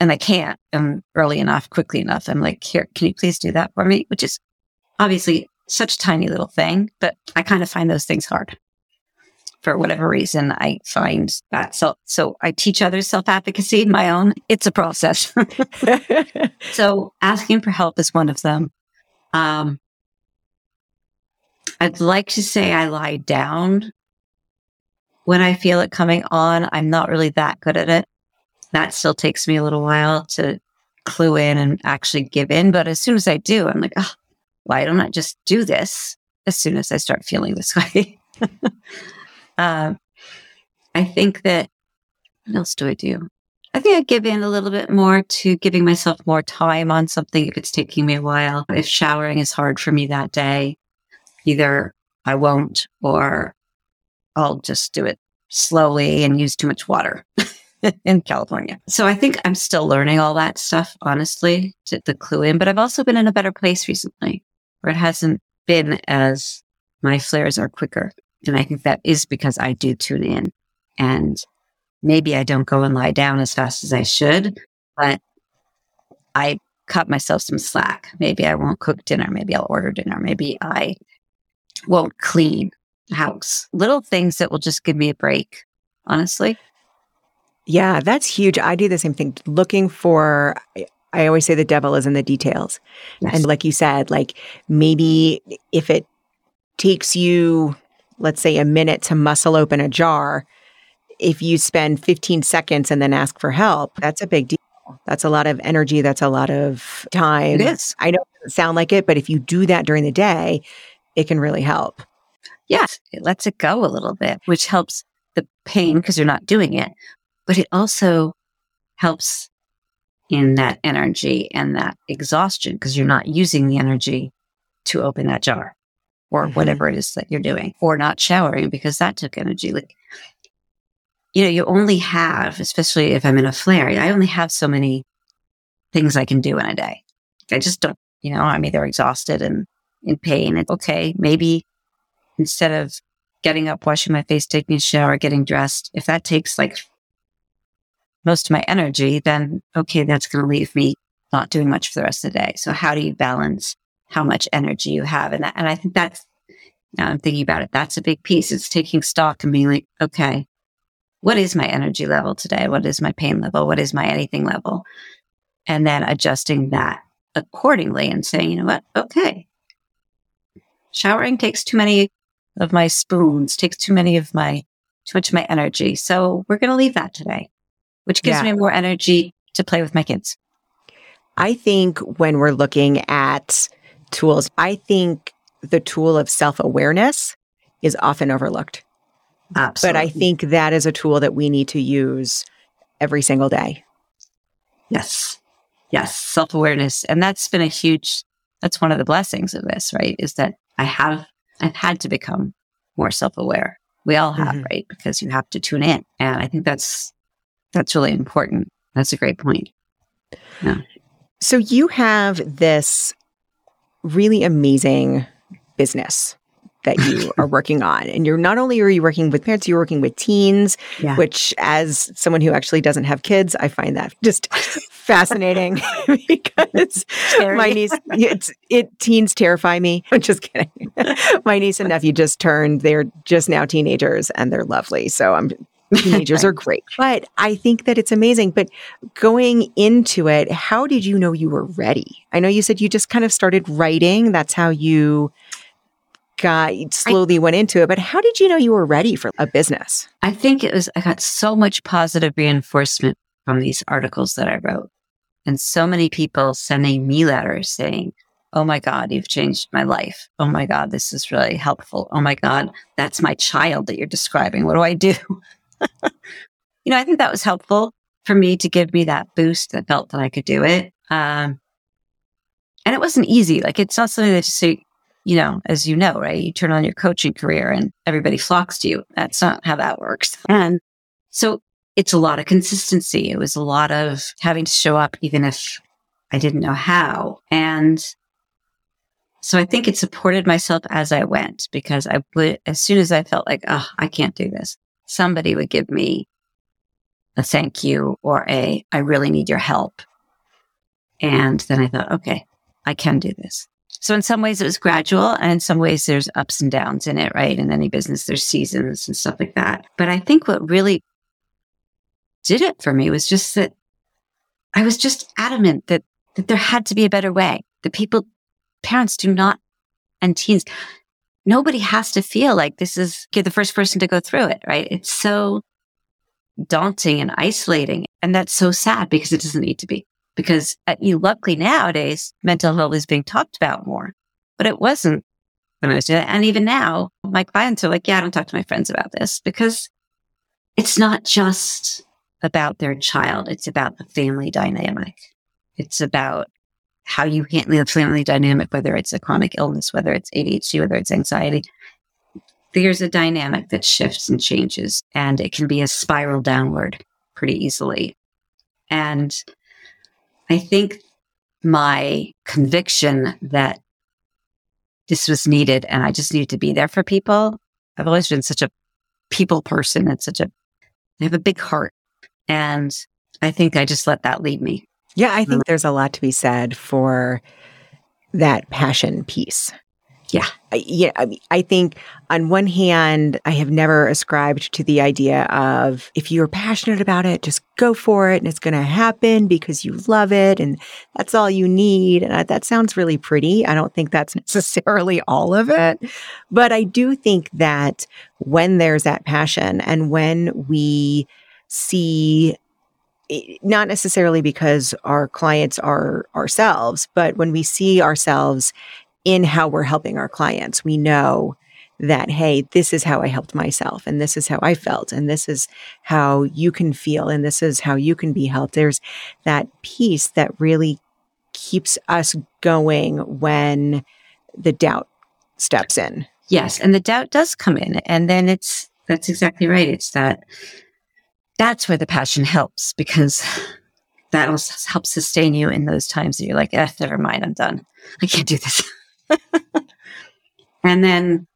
and I can't um, early enough, quickly enough, I'm like, here, can you please do that for me? Which is obviously such a tiny little thing, but I kind of find those things hard. For whatever reason, I find that so. So I teach others self advocacy. My own, it's a process. so asking for help is one of them. Um, I'd like to say I lie down when I feel it coming on. I'm not really that good at it. That still takes me a little while to clue in and actually give in. But as soon as I do, I'm like, oh, why don't I just do this as soon as I start feeling this way? uh, I think that, what else do I do? I think I give in a little bit more to giving myself more time on something if it's taking me a while. If showering is hard for me that day, either I won't or I'll just do it slowly and use too much water in California. So I think I'm still learning all that stuff, honestly, to, to clue in. But I've also been in a better place recently where it hasn't been as my flares are quicker. And I think that is because I do tune in and maybe I don't go and lie down as fast as I should, but I cut myself some slack. Maybe I won't cook dinner. Maybe I'll order dinner. Maybe I won't clean the house. Little things that will just give me a break, honestly. Yeah, that's huge. I do the same thing. Looking for, I always say the devil is in the details. Yes. And like you said, like maybe if it takes you, let's say, a minute to muscle open a jar, if you spend 15 seconds and then ask for help, that's a big deal. That's a lot of energy. That's a lot of time. It is. I know it doesn't sound like it, but if you do that during the day, it can really help. Yes, it lets it go a little bit, which helps the pain because you're not doing it, but it also helps in that energy and that exhaustion because you're not using the energy to open that jar or mm-hmm. whatever it is that you're doing or not showering because that took energy. Like, you know, you only have, especially if I'm in a flare, I only have so many things I can do in a day. I just don't, you know, I'm either exhausted and in pain. And okay, maybe instead of getting up, washing my face, taking a shower, getting dressed, if that takes like most of my energy, then okay, that's going to leave me not doing much for the rest of the day. So how do you balance how much energy you have? And that, and I think that's, now I'm thinking about it. That's a big piece. It's taking stock and being like, okay, what is my energy level today? What is my pain level? What is my anything level? And then adjusting that accordingly and saying, you know what? Okay. Showering takes too many of my spoons, takes too many of my, too much of my energy. So we're going to leave that today which gives yeah. me more energy to play with my kids. I think when we're looking at tools, I think the tool of self awareness is often overlooked. Absolutely. But I think that is a tool that we need to use every single day. Yes. Yes. Self awareness. And that's been a huge, that's one of the blessings of this, right? Is that I have, I've had to become more self aware. We all have, mm-hmm. right? Because you have to tune in. And I think that's that's really important. That's a great point. Yeah. So you have this really amazing business that you are working on. And you're not only are you working with parents, you're working with teens, yeah. which as someone who actually doesn't have kids, I find that just fascinating because my niece it's it teens terrify me. I'm just kidding. my niece and nephew just turned, they're just now teenagers and they're lovely. So I'm Teenagers are great. But I think that it's amazing. But going into it, how did you know you were ready? I know you said you just kind of started writing. That's how you got slowly I, went into it. But how did you know you were ready for a business? I think it was, I got so much positive reinforcement from these articles that I wrote. And so many people sending me letters saying, Oh my God, you've changed my life. Oh my God, this is really helpful. Oh my God, that's my child that you're describing. What do I do? you know, I think that was helpful for me to give me that boost that felt that I could do it. Um, and it wasn't easy. Like it's not something that you you know, as you know, right? You turn on your coaching career and everybody flocks to you. That's not how that works. And so it's a lot of consistency. It was a lot of having to show up even if I didn't know how. And so I think it supported myself as I went because I would, as soon as I felt like, oh, I can't do this, somebody would give me a thank you or a, I really need your help. And then I thought, okay, I can do this. So in some ways it was gradual and in some ways there's ups and downs in it, right? In any business, there's seasons and stuff like that. But I think what really did it for me was just that I was just adamant that, that there had to be a better way. That people, parents do not, and teens, nobody has to feel like this is, you're the first person to go through it, right? It's so daunting and isolating. And that's so sad because it doesn't need to be. Because uh, you luckily nowadays, mental health is being talked about more, but it wasn't when I was doing it. And even now, my clients are like, yeah, I don't talk to my friends about this because it's not just about their child. It's about the family dynamic. It's about how you handle the family dynamic, whether it's a chronic illness, whether it's ADHD, whether it's anxiety. There's a dynamic that shifts and changes, and it can be a spiral downward pretty easily. And I think my conviction that this was needed and I just needed to be there for people. I've always been such a people person and such a, I have a big heart. And I think I just let that lead me. Yeah, I think there's a lot to be said for that passion piece. Yeah. I, yeah. I, mean, I think on one hand, I have never ascribed to the idea of if you're passionate about it, just go for it and it's going to happen because you love it and that's all you need. And I, that sounds really pretty. I don't think that's necessarily all of it. But I do think that when there's that passion and when we see not necessarily because our clients are ourselves, but when we see ourselves in how we're helping our clients, we know that, hey, this is how I helped myself, and this is how I felt, and this is how you can feel, and this is how you can be helped. There's that piece that really keeps us going when the doubt steps in. Yes. And the doubt does come in. And then it's, that's exactly right. It's that that's where the passion helps because that also helps sustain you in those times that you're like, eh, never mind, I'm done. I can't do this. and then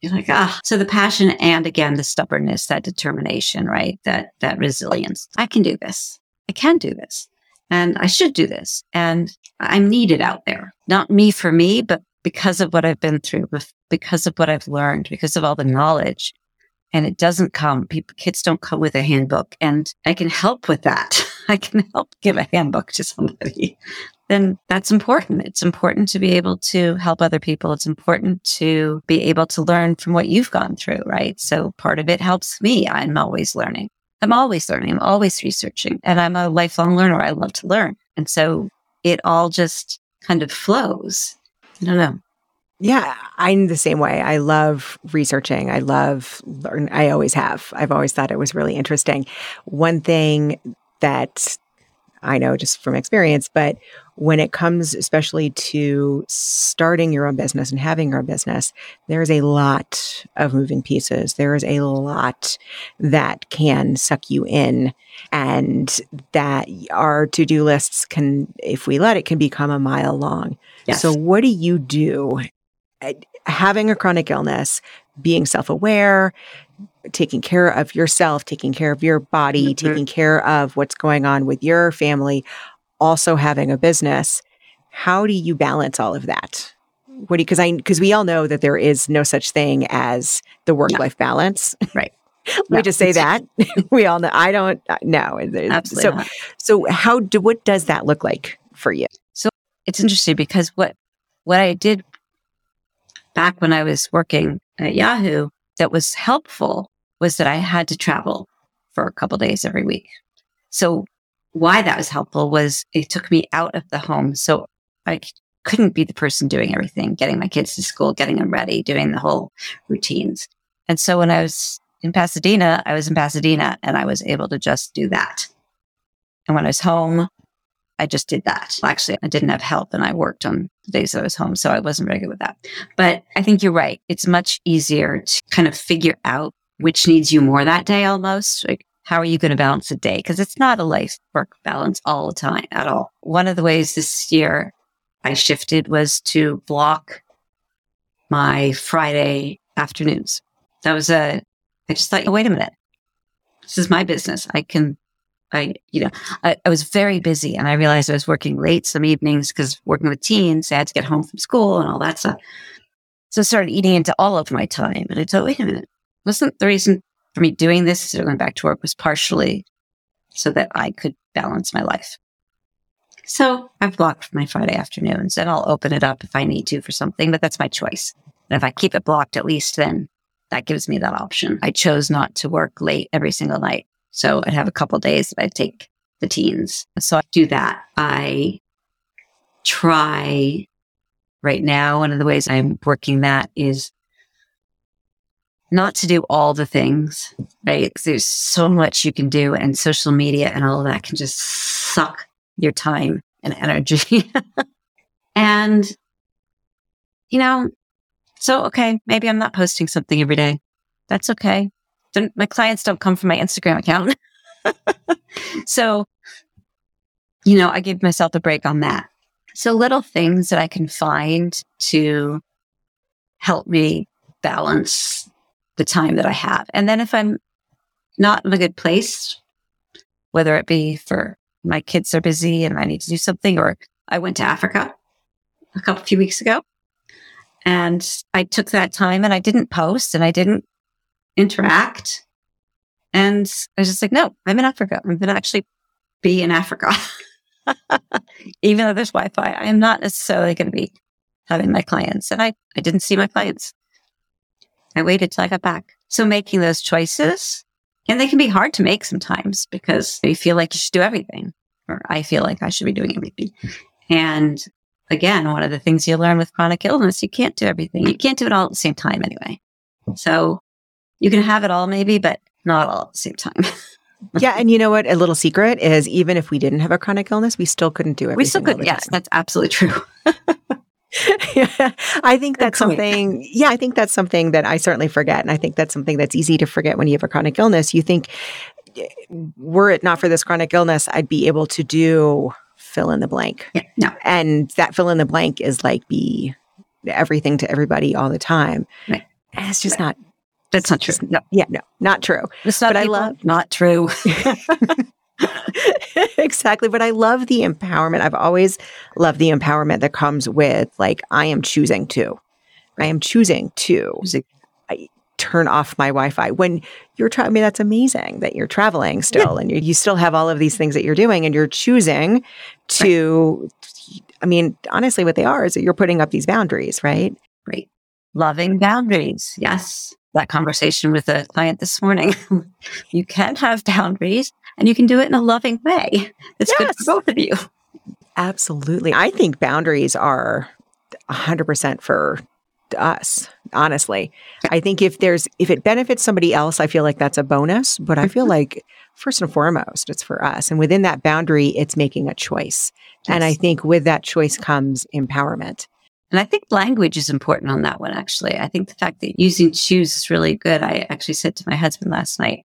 you're like, ah, so the passion and again, the stubbornness, that determination, right? That, that resilience. I can do this. I can do this and I should do this. And I'm needed out there, not me for me, but because of what I've been through, because of what I've learned, because of all the knowledge and it doesn't come. People, kids don't come with a handbook, and I can help with that. I can help give a handbook to somebody. Then that's important. It's important to be able to help other people. It's important to be able to learn from what you've gone through, right? So part of it helps me. I'm always learning. I'm always learning. I'm always researching, and I'm a lifelong learner. I love to learn, and so it all just kind of flows. I don't know. Yeah, I'm the same way. I love researching. I love learn. I always have. I've always thought it was really interesting. One thing that I know just from experience, but when it comes especially to starting your own business and having your own business, there's a lot of moving pieces. There is a lot that can suck you in and that our to-do lists can, if we let it, can become a mile long. Yes. So what do you do having a chronic illness, being self aware, taking care of yourself, taking care of your body, mm-hmm. taking care of what's going on with your family, also having a business. How do you balance all of that? What do because I because we all know that there is no such thing as the work life no. balance, right? Let no. me just say that we all know. I don't know. Absolutely. So, not. so how do what does that look like for you? So it's interesting because what what I did back when I was working at Yahoo that was helpful was that I had to travel for a couple days every week. So why that was helpful was it took me out of the home. So I couldn't be the person doing everything, getting my kids to school, getting them ready, doing the whole routines. And so when I was in Pasadena, I was in Pasadena and I was able to just do that. And when I was home, I just did that. Actually, I didn't have help and I worked on the days I was home. So I wasn't very good with that. But I think you're right. It's much easier to kind of figure out which needs you more that day almost. Like how are you going to balance a day? Because it's not a life work balance all the time at all. One of the ways this year I shifted was to block my Friday afternoons. That was a, I just thought, oh, wait a minute. This is my business. I can, I, you know, I, I was very busy and I realized I was working late some evenings because working with teens, I had to get home from school and all that stuff. So I started eating into all of my time. And I thought, wait a minute, wasn't the reason for me doing this going back to work was partially so that I could balance my life. So I've blocked my Friday afternoons and I'll open it up if I need to for something, but that's my choice. And if I keep it blocked, at least then that gives me that option. I chose not to work late every single night. So I'd have a couple days that I'd take the teens. So I do that. I try right now. One of the ways I'm working that is not to do all the things, right? Because there's so much you can do, and social media and all of that can just suck your time and energy. and, you know, so, okay, maybe I'm not posting something every day. That's okay. My clients don't come from my Instagram account. so, you know, I give myself a break on that. So, little things that I can find to help me balance the time that I have. And then if I'm not in a good place, whether it be for my kids are busy and I need to do something, or I went to Africa a couple few weeks ago and I took that time and I didn't post and I didn't interact. And I was just like, no, I'm in Africa. I'm going to actually be in Africa. Even though there's Wi Fi, I am not necessarily going to be having my clients. And I, I didn't see my clients. I waited till I got back. So making those choices, and they can be hard to make sometimes because you feel like you should do everything, or I feel like I should be doing everything. And again, one of the things you learn with chronic illness, you can't do everything. You can't do it all at the same time anyway. So you can have it all maybe, but not all at the same time. yeah. And you know what? A little secret is even if we didn't have a chronic illness, we still couldn't do it. We still could. Yes, that's absolutely true. yeah, I think that's something. Yeah, I think that's something that I certainly forget, and I think that's something that's easy to forget when you have a chronic illness. You think, eh, were it not for this chronic illness, I'd be able to do fill in the blank. Yeah, no, and that fill in the blank is like be everything to everybody all the time. Right. And it's just right. not. That's not true. No, yeah, no, not true. It's not. But I love not true. exactly. But I love the empowerment. I've always loved the empowerment that comes with like, I am choosing to. I am choosing to I turn off my Wi-Fi when you're traveling. I mean, that's amazing that you're traveling still, yeah. and you, you still have all of these things that you're doing, and you're choosing to. Right. I mean, honestly, what they are is that you're putting up these boundaries, right? Right. Loving boundaries. Yes. That conversation with a client this morning. you can have boundaries and you can do it in a loving way. It's yes. good for both of you. Absolutely. I think boundaries are 100% for us, honestly. I think if there's if it benefits somebody else, I feel like that's a bonus, but I feel mm-hmm. like first and foremost it's for us. And within that boundary, it's making a choice. Yes. And I think with that choice comes empowerment. And I think language is important on that one, actually. I think the fact that using choose is really good. I actually said to my husband last night,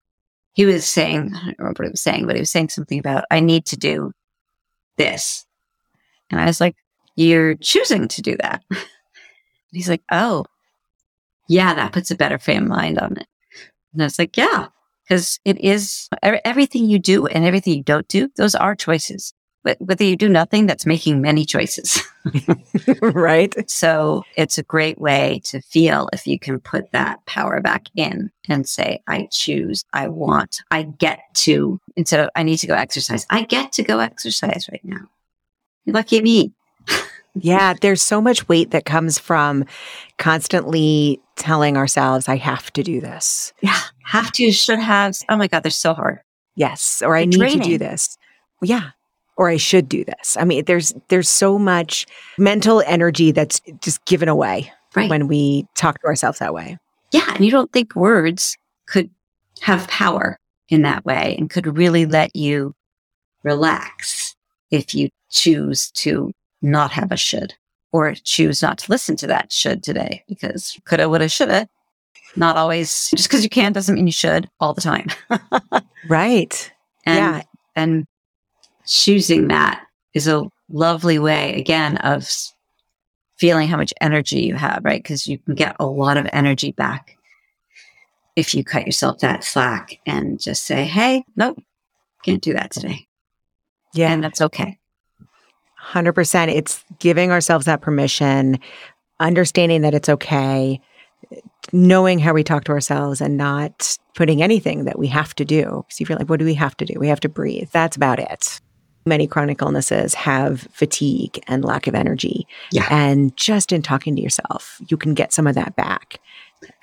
he was saying, I don't remember what he was saying, but he was saying something about, I need to do this. And I was like, You're choosing to do that. And he's like, Oh, yeah, that puts a better frame mind on it. And I was like, Yeah, because it is everything you do and everything you don't do, those are choices whether you do nothing, that's making many choices. right. So it's a great way to feel if you can put that power back in and say, I choose, I want, I get to, instead of, I need to go exercise, I get to go exercise right now. Lucky me. yeah, there's so much weight that comes from constantly telling ourselves, I have to do this. Yeah, have to, should have. Oh my God, they're so hard. Yes, or I need draining. to do this. Yeah, or I should do this. I mean, there's there's so much mental energy that's just given away right. when we talk to ourselves that way. Yeah, and you don't think words could have power in that way and could really let you relax if you choose to not have a should or choose not to listen to that should today because coulda, woulda, shoulda. Not always, just because you can doesn't mean you should all the time. right. And, yeah. And choosing that is a lovely way, again, of feeling how much energy you have, right? Because you can get a lot of energy back if you cut yourself that slack and just say, hey, nope, can't do that today. Yeah. And that's okay. 100%. It's giving ourselves that permission, understanding that it's okay, knowing how we talk to ourselves and not putting anything that we have to do. Because you feel like, what do we have to do? We have to breathe. That's about it. Many chronic illnesses have fatigue and lack of energy. Yeah. And just in talking to yourself, you can get some of that back.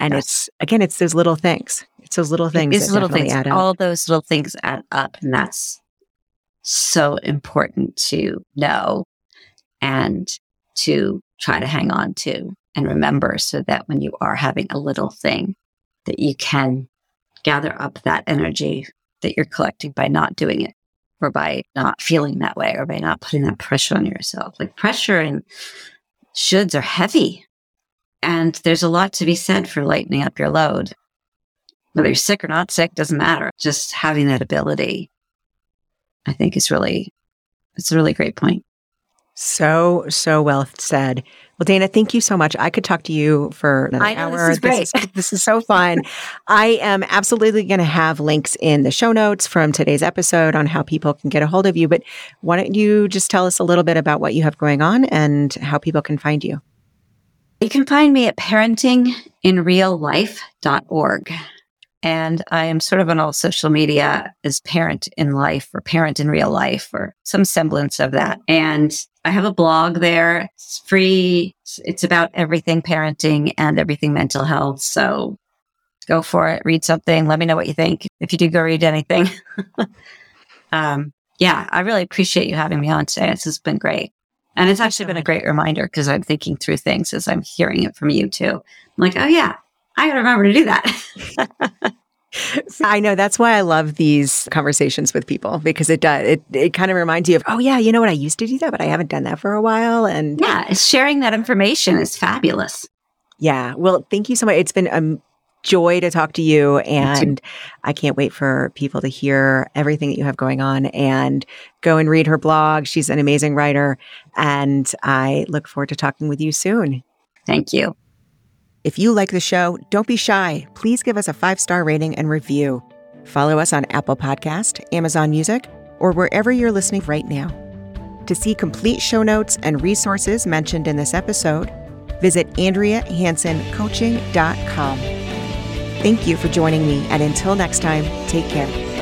And yes. it's, again, it's those little things. It's those little things. It's little things. All those little things add up. And that's so important to know and to try to hang on to and remember so that when you are having a little thing that you can gather up that energy that you're collecting by not doing it or by not feeling that way or by not putting that pressure on yourself. Like pressure and shoulds are heavy. And there's a lot to be said for lightening up your load. Whether you're sick or not sick doesn't matter. Just having that ability, I think is really, it's a really great point. So, so well said. Well, Dana, thank you so much. I could talk to you for another I know, hour. This is great. This is, this is so fun. I am absolutely going to have links in the show notes from today's episode on how people can get a hold of you. But why don't you just tell us a little bit about what you have going on and how people can find you? You can find me at parentinginreallife.org. And I am sort of on all social media as parent in life or parent in real life or some semblance of that. And I have a blog there. It's free. It's about everything parenting and everything mental health. So go for it. Read something. Let me know what you think. If you do go read anything. um, yeah, I really appreciate you having me on today. This has been great. And it's actually been a great reminder because I'm thinking through things as I'm hearing it from you too. I'm like, oh yeah, I got to remember to do that. I know that's why I love these conversations with people because it does it it kind of reminds you of oh yeah you know what I used to do that but I haven't done that for a while and yeah sharing that information is fabulous. Yeah, well, thank you so much. It's been a joy to talk to you, and I can't wait for people to hear everything that you have going on and go and read her blog. She's an amazing writer, and I look forward to talking with you soon. Thank you. If you like the show, don't be shy. Please give us a five star rating and review. Follow us on Apple Podcast, Amazon Music, or wherever you're listening right now. To see complete show notes and resources mentioned in this episode, visit AndreaHansonCoaching.com. Thank you for joining me, and until next time, take care.